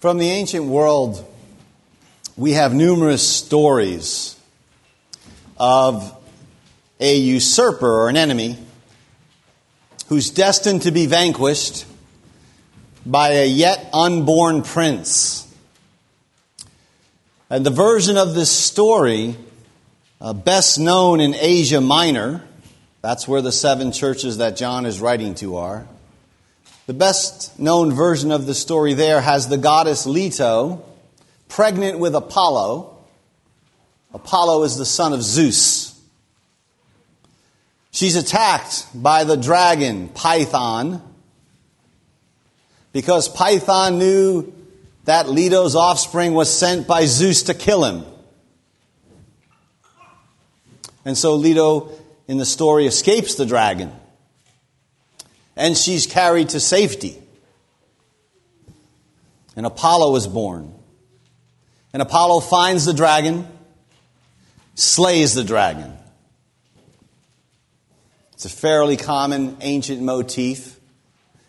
From the ancient world, we have numerous stories of a usurper or an enemy who's destined to be vanquished by a yet unborn prince. And the version of this story, uh, best known in Asia Minor, that's where the seven churches that John is writing to are. The best known version of the story there has the goddess Leto pregnant with Apollo. Apollo is the son of Zeus. She's attacked by the dragon Python because Python knew that Leto's offspring was sent by Zeus to kill him. And so Leto in the story escapes the dragon and she's carried to safety. And Apollo is born. And Apollo finds the dragon, slays the dragon. It's a fairly common ancient motif.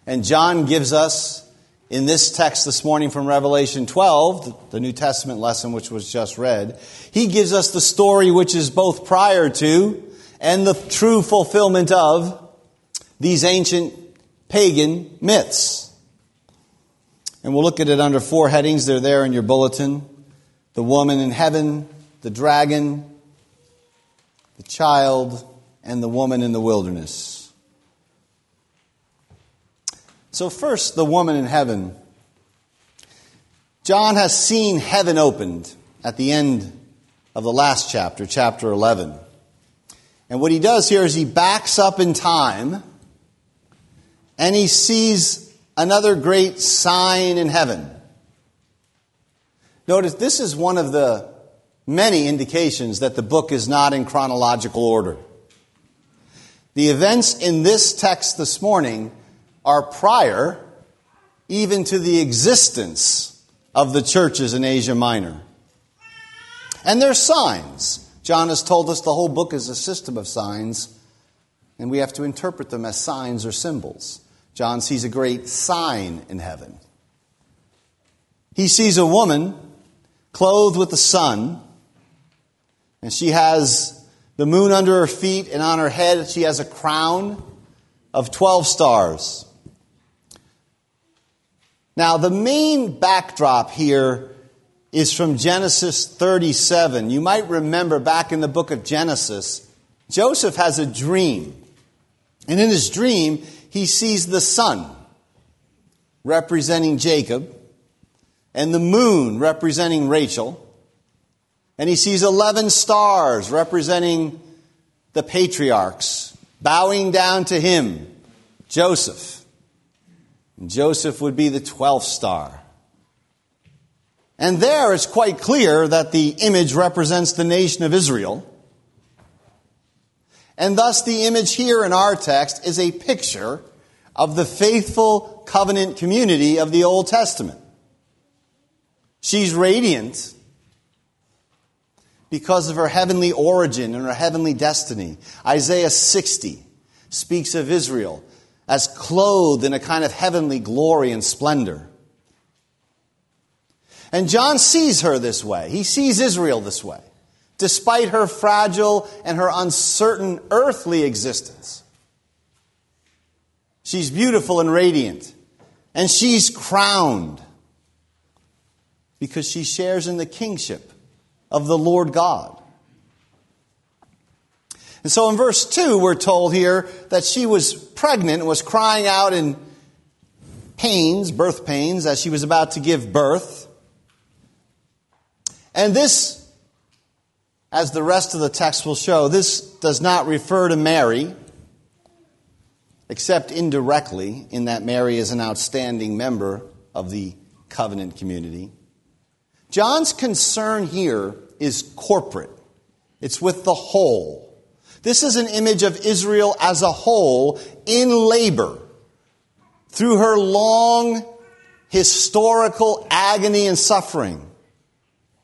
And John gives us in this text this morning from Revelation 12, the New Testament lesson which was just read, he gives us the story which is both prior to and the true fulfillment of these ancient pagan myths. And we'll look at it under four headings. They're there in your bulletin the woman in heaven, the dragon, the child, and the woman in the wilderness. So, first, the woman in heaven. John has seen heaven opened at the end of the last chapter, chapter 11. And what he does here is he backs up in time and he sees another great sign in heaven. Notice this is one of the many indications that the book is not in chronological order. The events in this text this morning are prior even to the existence of the churches in Asia Minor. And they're signs. John has told us the whole book is a system of signs, and we have to interpret them as signs or symbols. John sees a great sign in heaven. He sees a woman clothed with the sun, and she has the moon under her feet, and on her head she has a crown of 12 stars. Now, the main backdrop here is from Genesis 37. You might remember back in the book of Genesis, Joseph has a dream. And in his dream, he sees the sun representing Jacob and the moon representing Rachel. And he sees 11 stars representing the patriarchs bowing down to him, Joseph. And Joseph would be the 12th star. And there it's quite clear that the image represents the nation of Israel. And thus the image here in our text is a picture of the faithful covenant community of the Old Testament. She's radiant because of her heavenly origin and her heavenly destiny. Isaiah 60 speaks of Israel as clothed in a kind of heavenly glory and splendor. And John sees her this way. He sees Israel this way, despite her fragile and her uncertain earthly existence. She's beautiful and radiant, and she's crowned because she shares in the kingship of the Lord God. And so in verse 2, we're told here that she was pregnant and was crying out in pains, birth pains, as she was about to give birth. And this, as the rest of the text will show, this does not refer to Mary, except indirectly, in that Mary is an outstanding member of the covenant community. John's concern here is corporate. It's with the whole. This is an image of Israel as a whole in labor through her long historical agony and suffering.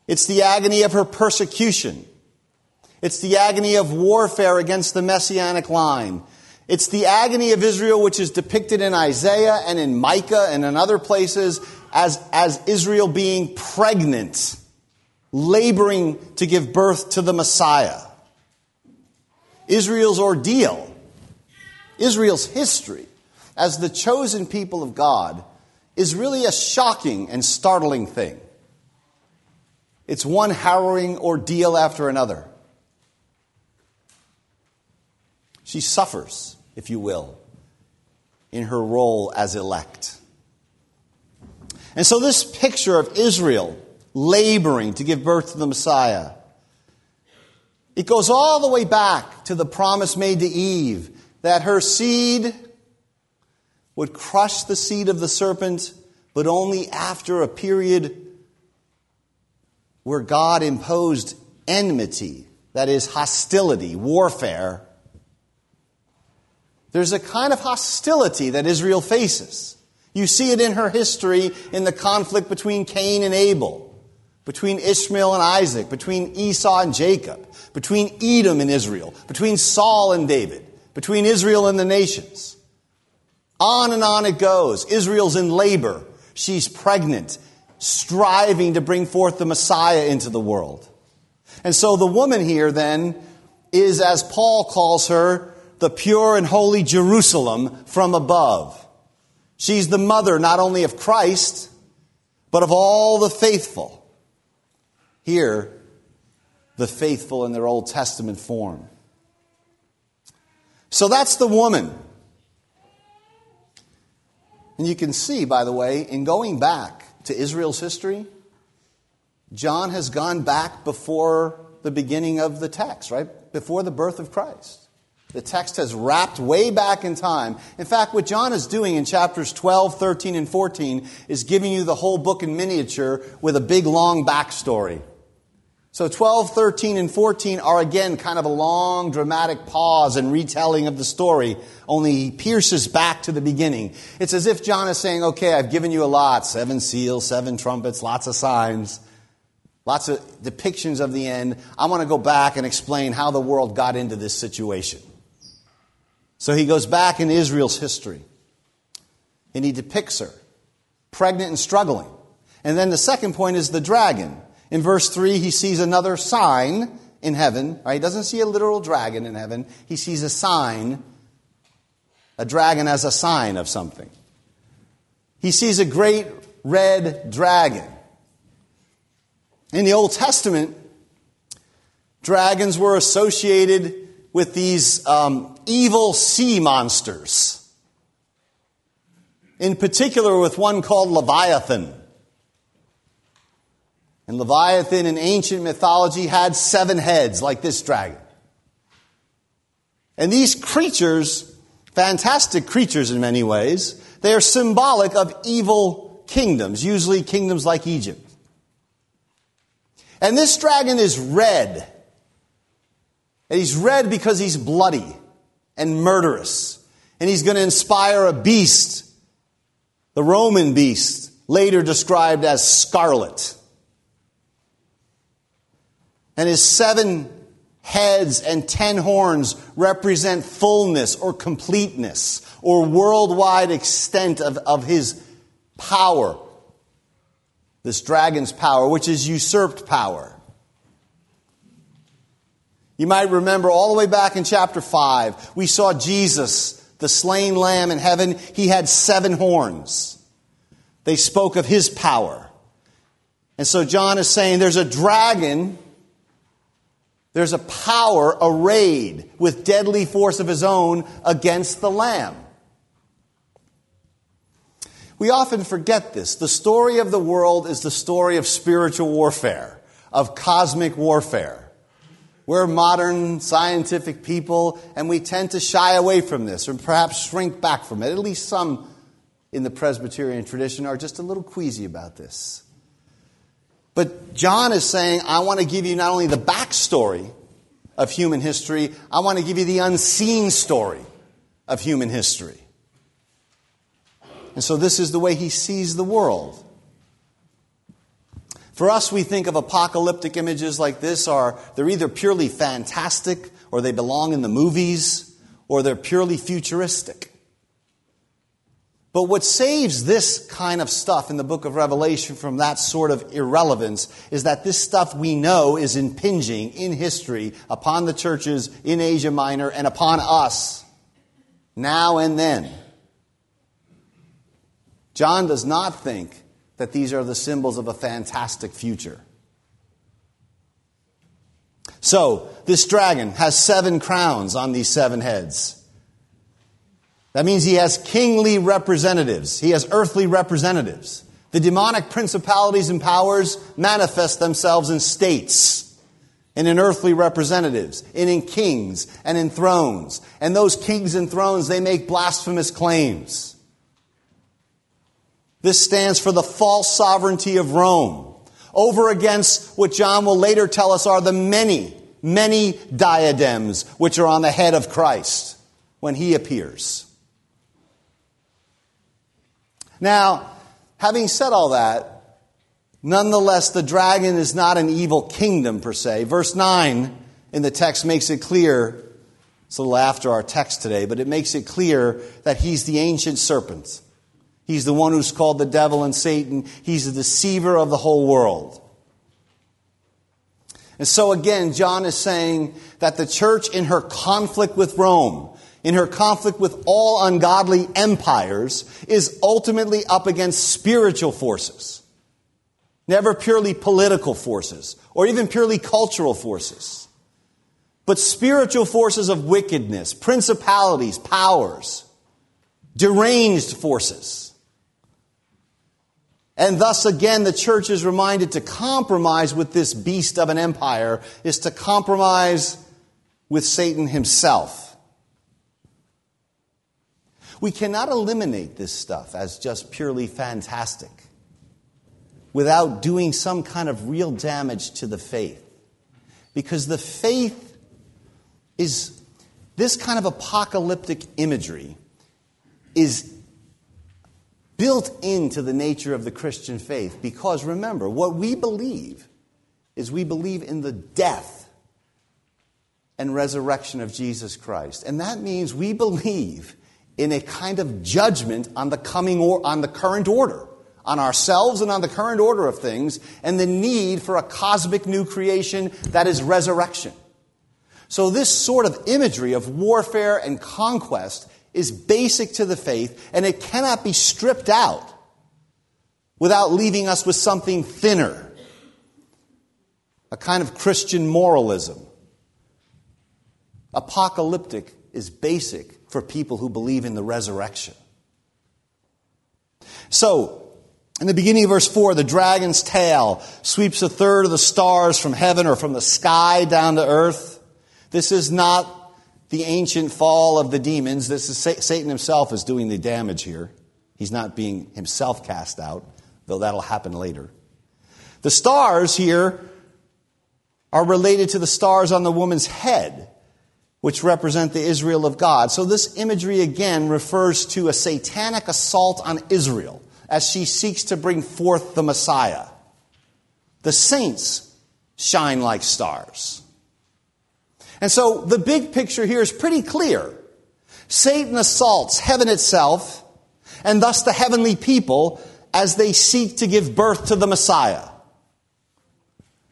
It's the agony of her persecution. It's the agony of warfare against the messianic line. It's the agony of Israel, which is depicted in Isaiah and in Micah and in other places as, as Israel being pregnant, laboring to give birth to the Messiah. Israel's ordeal, Israel's history as the chosen people of God is really a shocking and startling thing. It's one harrowing ordeal after another. She suffers, if you will, in her role as elect. And so, this picture of Israel laboring to give birth to the Messiah, it goes all the way back to the promise made to Eve that her seed would crush the seed of the serpent, but only after a period where God imposed enmity, that is, hostility, warfare. There's a kind of hostility that Israel faces. You see it in her history in the conflict between Cain and Abel, between Ishmael and Isaac, between Esau and Jacob, between Edom and Israel, between Saul and David, between Israel and the nations. On and on it goes. Israel's in labor. She's pregnant, striving to bring forth the Messiah into the world. And so the woman here then is, as Paul calls her, the pure and holy Jerusalem from above. She's the mother not only of Christ, but of all the faithful. Here, the faithful in their Old Testament form. So that's the woman. And you can see, by the way, in going back to Israel's history, John has gone back before the beginning of the text, right? Before the birth of Christ. The text has wrapped way back in time. In fact, what John is doing in chapters 12, 13, and 14 is giving you the whole book in miniature with a big long backstory. So 12, 13, and 14 are again kind of a long dramatic pause and retelling of the story, only he pierces back to the beginning. It's as if John is saying, okay, I've given you a lot, seven seals, seven trumpets, lots of signs, lots of depictions of the end. I want to go back and explain how the world got into this situation. So he goes back in Israel's history and he depicts her, pregnant and struggling. And then the second point is the dragon. In verse 3, he sees another sign in heaven. Right? He doesn't see a literal dragon in heaven, he sees a sign, a dragon as a sign of something. He sees a great red dragon. In the Old Testament, dragons were associated with these um, evil sea monsters. In particular, with one called Leviathan. And Leviathan in ancient mythology had seven heads, like this dragon. And these creatures, fantastic creatures in many ways, they are symbolic of evil kingdoms, usually kingdoms like Egypt. And this dragon is red. And he's red because he's bloody and murderous. And he's going to inspire a beast, the Roman beast, later described as scarlet and his seven heads and ten horns represent fullness or completeness or worldwide extent of, of his power. This dragon's power, which is usurped power. You might remember all the way back in chapter 5, we saw Jesus, the slain lamb in heaven. He had seven horns. They spoke of his power. And so John is saying there's a dragon there's a power arrayed with deadly force of his own against the Lamb. We often forget this. The story of the world is the story of spiritual warfare, of cosmic warfare. We're modern scientific people, and we tend to shy away from this, or perhaps shrink back from it. At least some in the Presbyterian tradition are just a little queasy about this. But John is saying, I want to give you not only the backstory of human history, I want to give you the unseen story of human history. And so this is the way he sees the world. For us, we think of apocalyptic images like this are they're either purely fantastic or they belong in the movies or they're purely futuristic. But what saves this kind of stuff in the book of Revelation from that sort of irrelevance is that this stuff we know is impinging in history upon the churches in Asia Minor and upon us now and then. John does not think that these are the symbols of a fantastic future. So, this dragon has seven crowns on these seven heads. That means he has kingly representatives, he has earthly representatives. The demonic principalities and powers manifest themselves in states and in earthly representatives, and in kings and in thrones. And those kings and thrones, they make blasphemous claims. This stands for the false sovereignty of Rome, over against what John will later tell us are the many, many diadems which are on the head of Christ when he appears. Now, having said all that, nonetheless, the dragon is not an evil kingdom per se. Verse 9 in the text makes it clear, it's a little after our text today, but it makes it clear that he's the ancient serpent. He's the one who's called the devil and Satan. He's the deceiver of the whole world. And so again, John is saying that the church in her conflict with Rome, in her conflict with all ungodly empires is ultimately up against spiritual forces. Never purely political forces or even purely cultural forces, but spiritual forces of wickedness, principalities, powers, deranged forces. And thus again, the church is reminded to compromise with this beast of an empire is to compromise with Satan himself. We cannot eliminate this stuff as just purely fantastic without doing some kind of real damage to the faith. Because the faith is this kind of apocalyptic imagery is built into the nature of the Christian faith. Because remember, what we believe is we believe in the death and resurrection of Jesus Christ. And that means we believe in a kind of judgment on the coming or on the current order, on ourselves and on the current order of things, and the need for a cosmic new creation that is resurrection. So this sort of imagery of warfare and conquest is basic to the faith, and it cannot be stripped out without leaving us with something thinner, a kind of Christian moralism. Apocalyptic is basic for people who believe in the resurrection. So, in the beginning of verse 4, the dragon's tail sweeps a third of the stars from heaven or from the sky down to earth. This is not the ancient fall of the demons. This is Satan himself is doing the damage here. He's not being himself cast out, though that'll happen later. The stars here are related to the stars on the woman's head which represent the Israel of God. So this imagery again refers to a satanic assault on Israel as she seeks to bring forth the Messiah. The saints shine like stars. And so the big picture here is pretty clear. Satan assaults heaven itself and thus the heavenly people as they seek to give birth to the Messiah.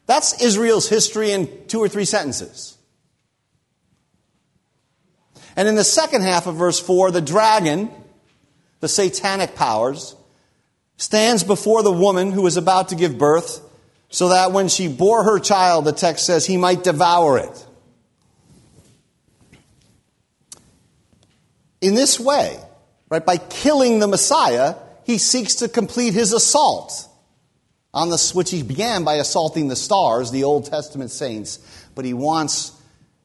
That's Israel's history in two or three sentences. And in the second half of verse 4, the dragon, the satanic powers, stands before the woman who is about to give birth so that when she bore her child, the text says, he might devour it. In this way, right, by killing the Messiah, he seeks to complete his assault on the, which he began by assaulting the stars, the Old Testament saints, but he wants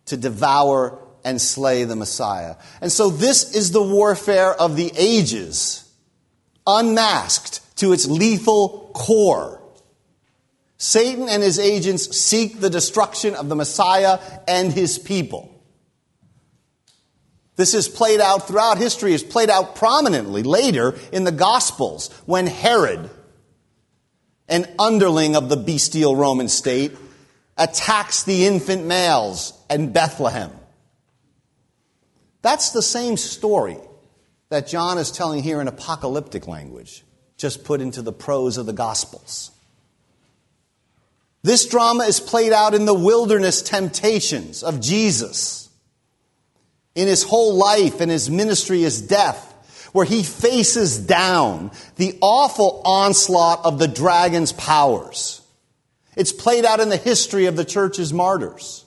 to devour and slay the Messiah. And so this is the warfare of the ages, unmasked to its lethal core. Satan and his agents seek the destruction of the Messiah and his people. This is played out throughout history, is played out prominently later in the Gospels when Herod, an underling of the bestial Roman state, attacks the infant males in Bethlehem That's the same story that John is telling here in apocalyptic language, just put into the prose of the Gospels. This drama is played out in the wilderness temptations of Jesus, in his whole life and his ministry as death, where he faces down the awful onslaught of the dragon's powers. It's played out in the history of the church's martyrs.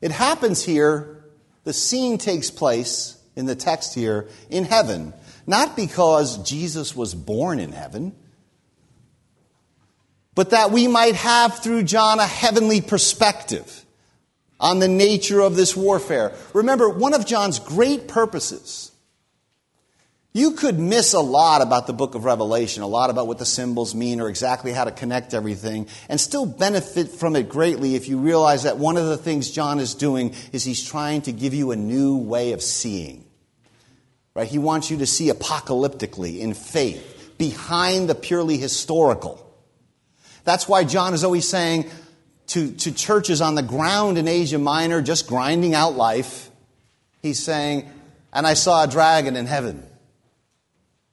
It happens here, the scene takes place in the text here in heaven, not because Jesus was born in heaven, but that we might have through John a heavenly perspective on the nature of this warfare. Remember, one of John's great purposes you could miss a lot about the book of Revelation, a lot about what the symbols mean or exactly how to connect everything, and still benefit from it greatly if you realize that one of the things John is doing is he's trying to give you a new way of seeing. Right? He wants you to see apocalyptically in faith, behind the purely historical. That's why John is always saying to, to churches on the ground in Asia Minor, just grinding out life, he's saying, And I saw a dragon in heaven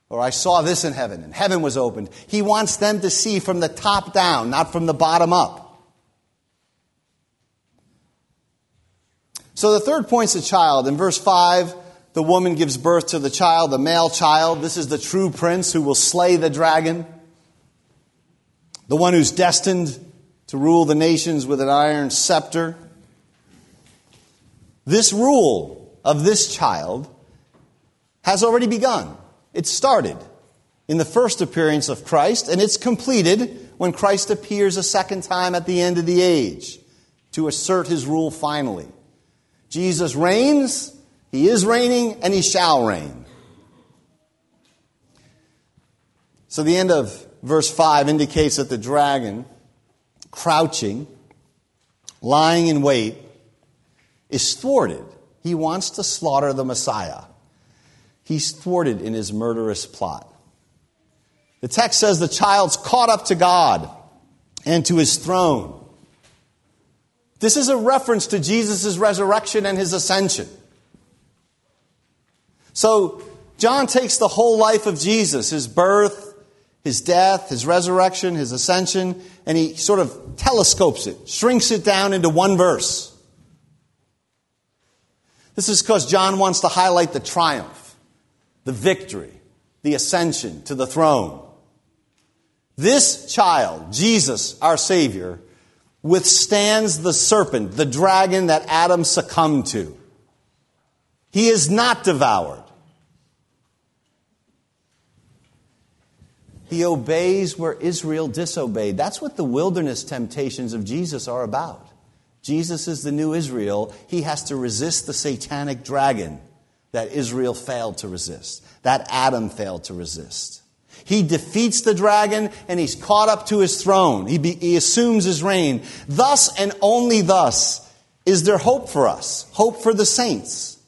or I saw this in heaven, and heaven was opened. He wants them to see from the top down, not from the bottom up. So the third point's a child. In verse 5, the woman gives birth to the child, the male child. This is the true prince who will slay the dragon, the one who's destined to rule the nations with an iron scepter. This rule of this child has already begun. It started in the first appearance of Christ, and it's completed when Christ appears a second time at the end of the age to assert his rule finally. Jesus reigns, he is reigning, and he shall reign. So the end of verse 5 indicates that the dragon, crouching, lying in wait, is thwarted. He wants to slaughter the Messiah. He's thwarted in his murderous plot. The text says the child's caught up to God and to his throne. This is a reference to Jesus' resurrection and his ascension. So, John takes the whole life of Jesus, his birth, his death, his resurrection, his ascension, and he sort of telescopes it, shrinks it down into one verse. This is because John wants to highlight the triumph the victory, the ascension to the throne. This child, Jesus, our Savior, withstands the serpent, the dragon that Adam succumbed to. He is not devoured. He obeys where Israel disobeyed. That's what the wilderness temptations of Jesus are about. Jesus is the new Israel. He has to resist the satanic dragon that Israel failed to resist, that Adam failed to resist. He defeats the dragon and he's caught up to his throne. He, be, he assumes his reign. Thus and only thus is there hope for us, hope for the saints.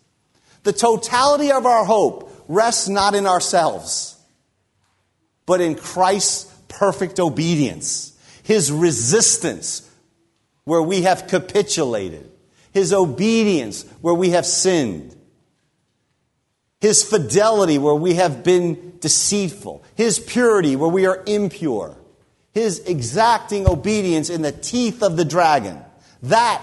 The totality of our hope rests not in ourselves, but in Christ's perfect obedience, his resistance where we have capitulated, his obedience where we have sinned, his fidelity where we have been deceitful, His purity where we are impure, His exacting obedience in the teeth of the dragon. That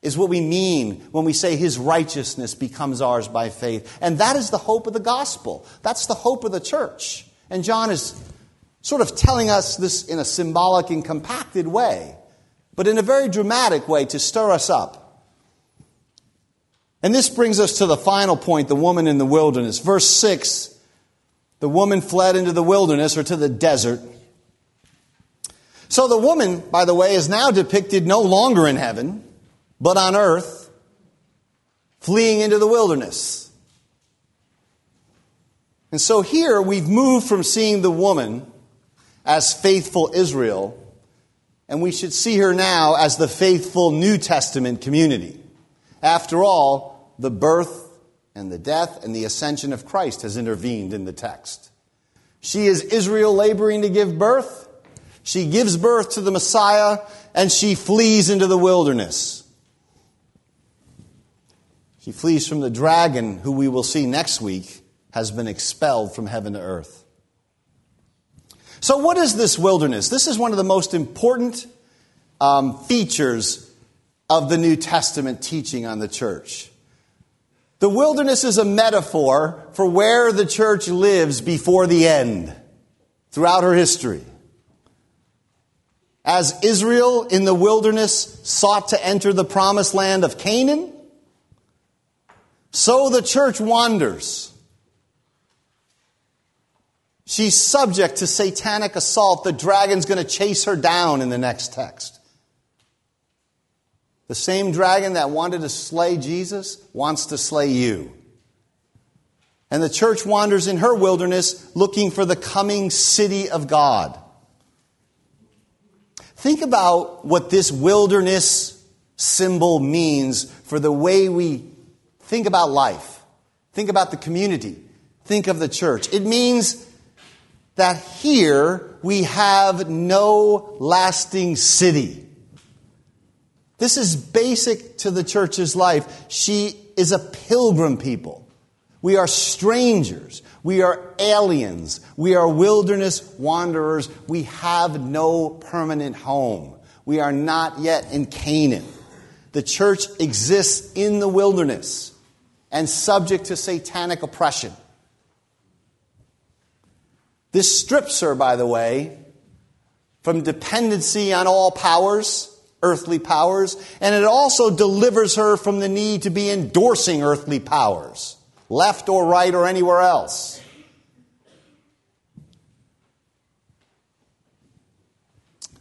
is what we mean when we say His righteousness becomes ours by faith. And that is the hope of the gospel. That's the hope of the church. And John is sort of telling us this in a symbolic and compacted way, but in a very dramatic way to stir us up. And this brings us to the final point the woman in the wilderness. Verse 6 the woman fled into the wilderness or to the desert. So the woman, by the way, is now depicted no longer in heaven, but on earth, fleeing into the wilderness. And so here we've moved from seeing the woman as faithful Israel, and we should see her now as the faithful New Testament community. After all, the birth and the death and the ascension of Christ has intervened in the text. She is Israel laboring to give birth. She gives birth to the Messiah and she flees into the wilderness. She flees from the dragon, who we will see next week has been expelled from heaven to earth. So, what is this wilderness? This is one of the most important um, features of the New Testament teaching on the church. The wilderness is a metaphor for where the church lives before the end, throughout her history. As Israel in the wilderness sought to enter the promised land of Canaan, so the church wanders. She's subject to satanic assault. The dragon's going to chase her down in the next text. The same dragon that wanted to slay Jesus wants to slay you. And the church wanders in her wilderness looking for the coming city of God. Think about what this wilderness symbol means for the way we think about life. Think about the community. Think of the church. It means that here we have no lasting city. This is basic to the church's life. She is a pilgrim people. We are strangers. We are aliens. We are wilderness wanderers. We have no permanent home. We are not yet in Canaan. The church exists in the wilderness and subject to satanic oppression. This strips her, by the way, from dependency on all powers, earthly powers, and it also delivers her from the need to be endorsing earthly powers, left or right or anywhere else.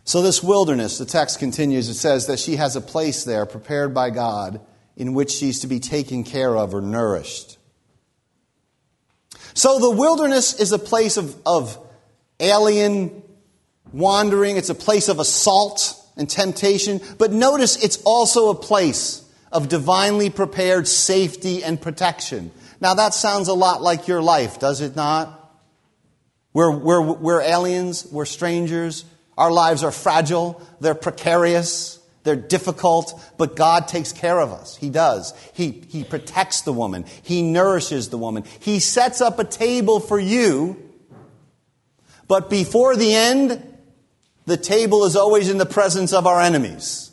So, this wilderness, the text continues, it says that she has a place there prepared by God in which she's to be taken care of or nourished. So the wilderness is a place of, of alien wandering, it's a place of assault and temptation, but notice it's also a place of divinely prepared safety and protection. Now that sounds a lot like your life, does it not? We're, we're, we're aliens, we're strangers, our lives are fragile, they're precarious. They're difficult, but God takes care of us. He does. He, he protects the woman. He nourishes the woman. He sets up a table for you, but before the end, the table is always in the presence of our enemies.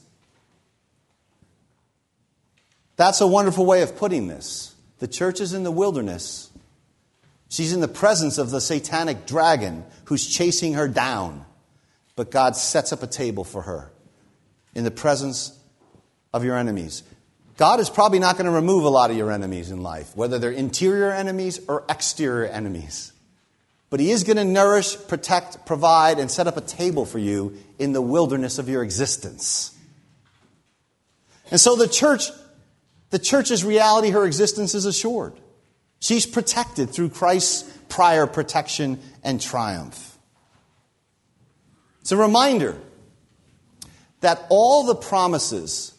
That's a wonderful way of putting this. The church is in the wilderness. She's in the presence of the satanic dragon who's chasing her down, but God sets up a table for her in the presence of your enemies. God is probably not going to remove a lot of your enemies in life, whether they're interior enemies or exterior enemies. But He is going to nourish, protect, provide, and set up a table for you in the wilderness of your existence. And so the church, the church's reality, her existence is assured. She's protected through Christ's prior protection and triumph. It's a reminder that all the promises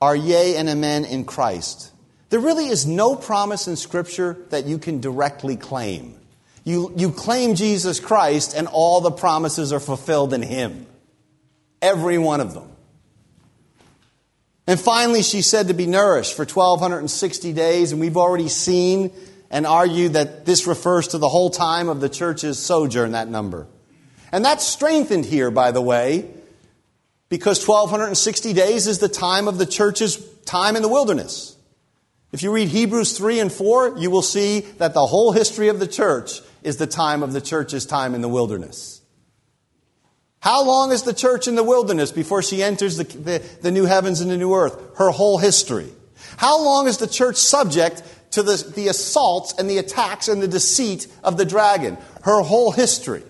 are yea and amen in Christ. There really is no promise in Scripture that you can directly claim. You, you claim Jesus Christ, and all the promises are fulfilled in Him. Every one of them. And finally, she said to be nourished for 1,260 days, and we've already seen and argued that this refers to the whole time of the church's sojourn, that number. And that's strengthened here, by the way, because 1260 days is the time of the church's time in the wilderness. If you read Hebrews 3 and 4, you will see that the whole history of the church is the time of the church's time in the wilderness. How long is the church in the wilderness before she enters the, the, the, new heavens and the new earth? Her whole history. How long is the church subject to the, the assaults and the attacks and the deceit of the dragon? Her whole history.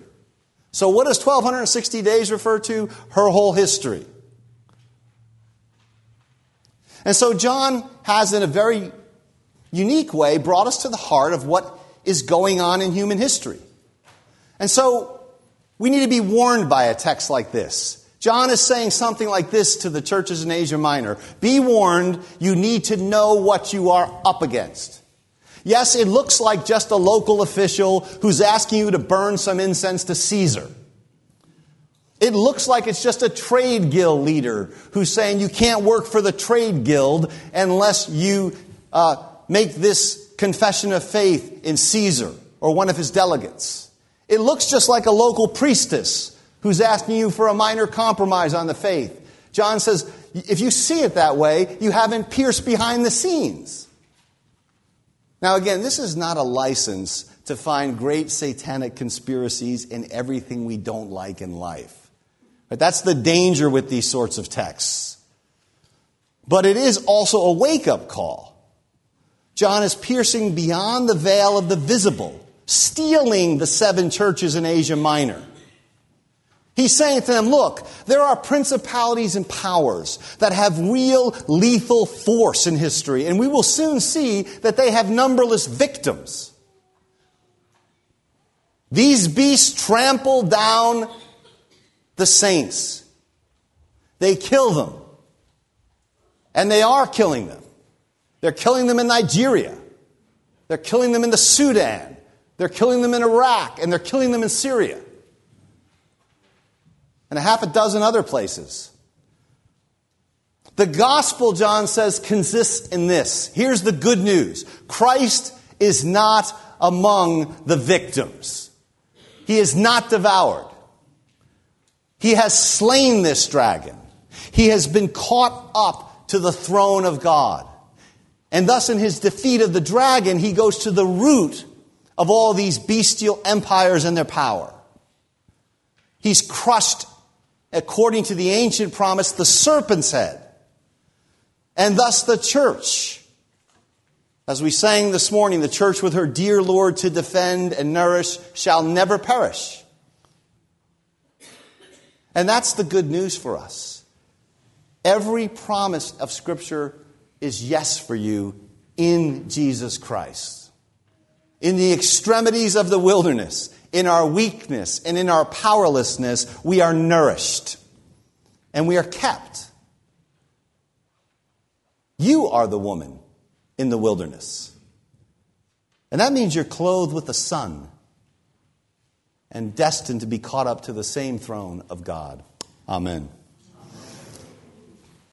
So, what does 1260 days refer to? Her whole history. And so, John has, in a very unique way, brought us to the heart of what is going on in human history. And so, we need to be warned by a text like this. John is saying something like this to the churches in Asia Minor Be warned, you need to know what you are up against. Yes, it looks like just a local official who's asking you to burn some incense to Caesar. It looks like it's just a trade guild leader who's saying you can't work for the trade guild unless you uh, make this confession of faith in Caesar or one of his delegates. It looks just like a local priestess who's asking you for a minor compromise on the faith. John says, if you see it that way, you haven't pierced behind the scenes. Now, again, this is not a license to find great satanic conspiracies in everything we don't like in life. But that's the danger with these sorts of texts. But it is also a wake up call. John is piercing beyond the veil of the visible, steeling the seven churches in Asia Minor. He's saying to them, look, there are principalities and powers that have real lethal force in history, and we will soon see that they have numberless victims. These beasts trample down the saints. They kill them. And they are killing them. They're killing them in Nigeria. They're killing them in the Sudan. They're killing them in Iraq. And they're killing them in Syria. And a half a dozen other places. The gospel, John says, consists in this. Here's the good news Christ is not among the victims, he is not devoured. He has slain this dragon. He has been caught up to the throne of God. And thus, in his defeat of the dragon, he goes to the root of all these bestial empires and their power. He's crushed, according to the ancient promise, the serpent's head. And thus, the church. As we sang this morning, the church with her dear Lord to defend and nourish shall never perish. And that's the good news for us. Every promise of Scripture is yes for you in Jesus Christ. In the extremities of the wilderness, in our weakness, and in our powerlessness, we are nourished and we are kept. You are the woman in the wilderness. And that means you're clothed with the sun and destined to be caught up to the same throne of God. Amen.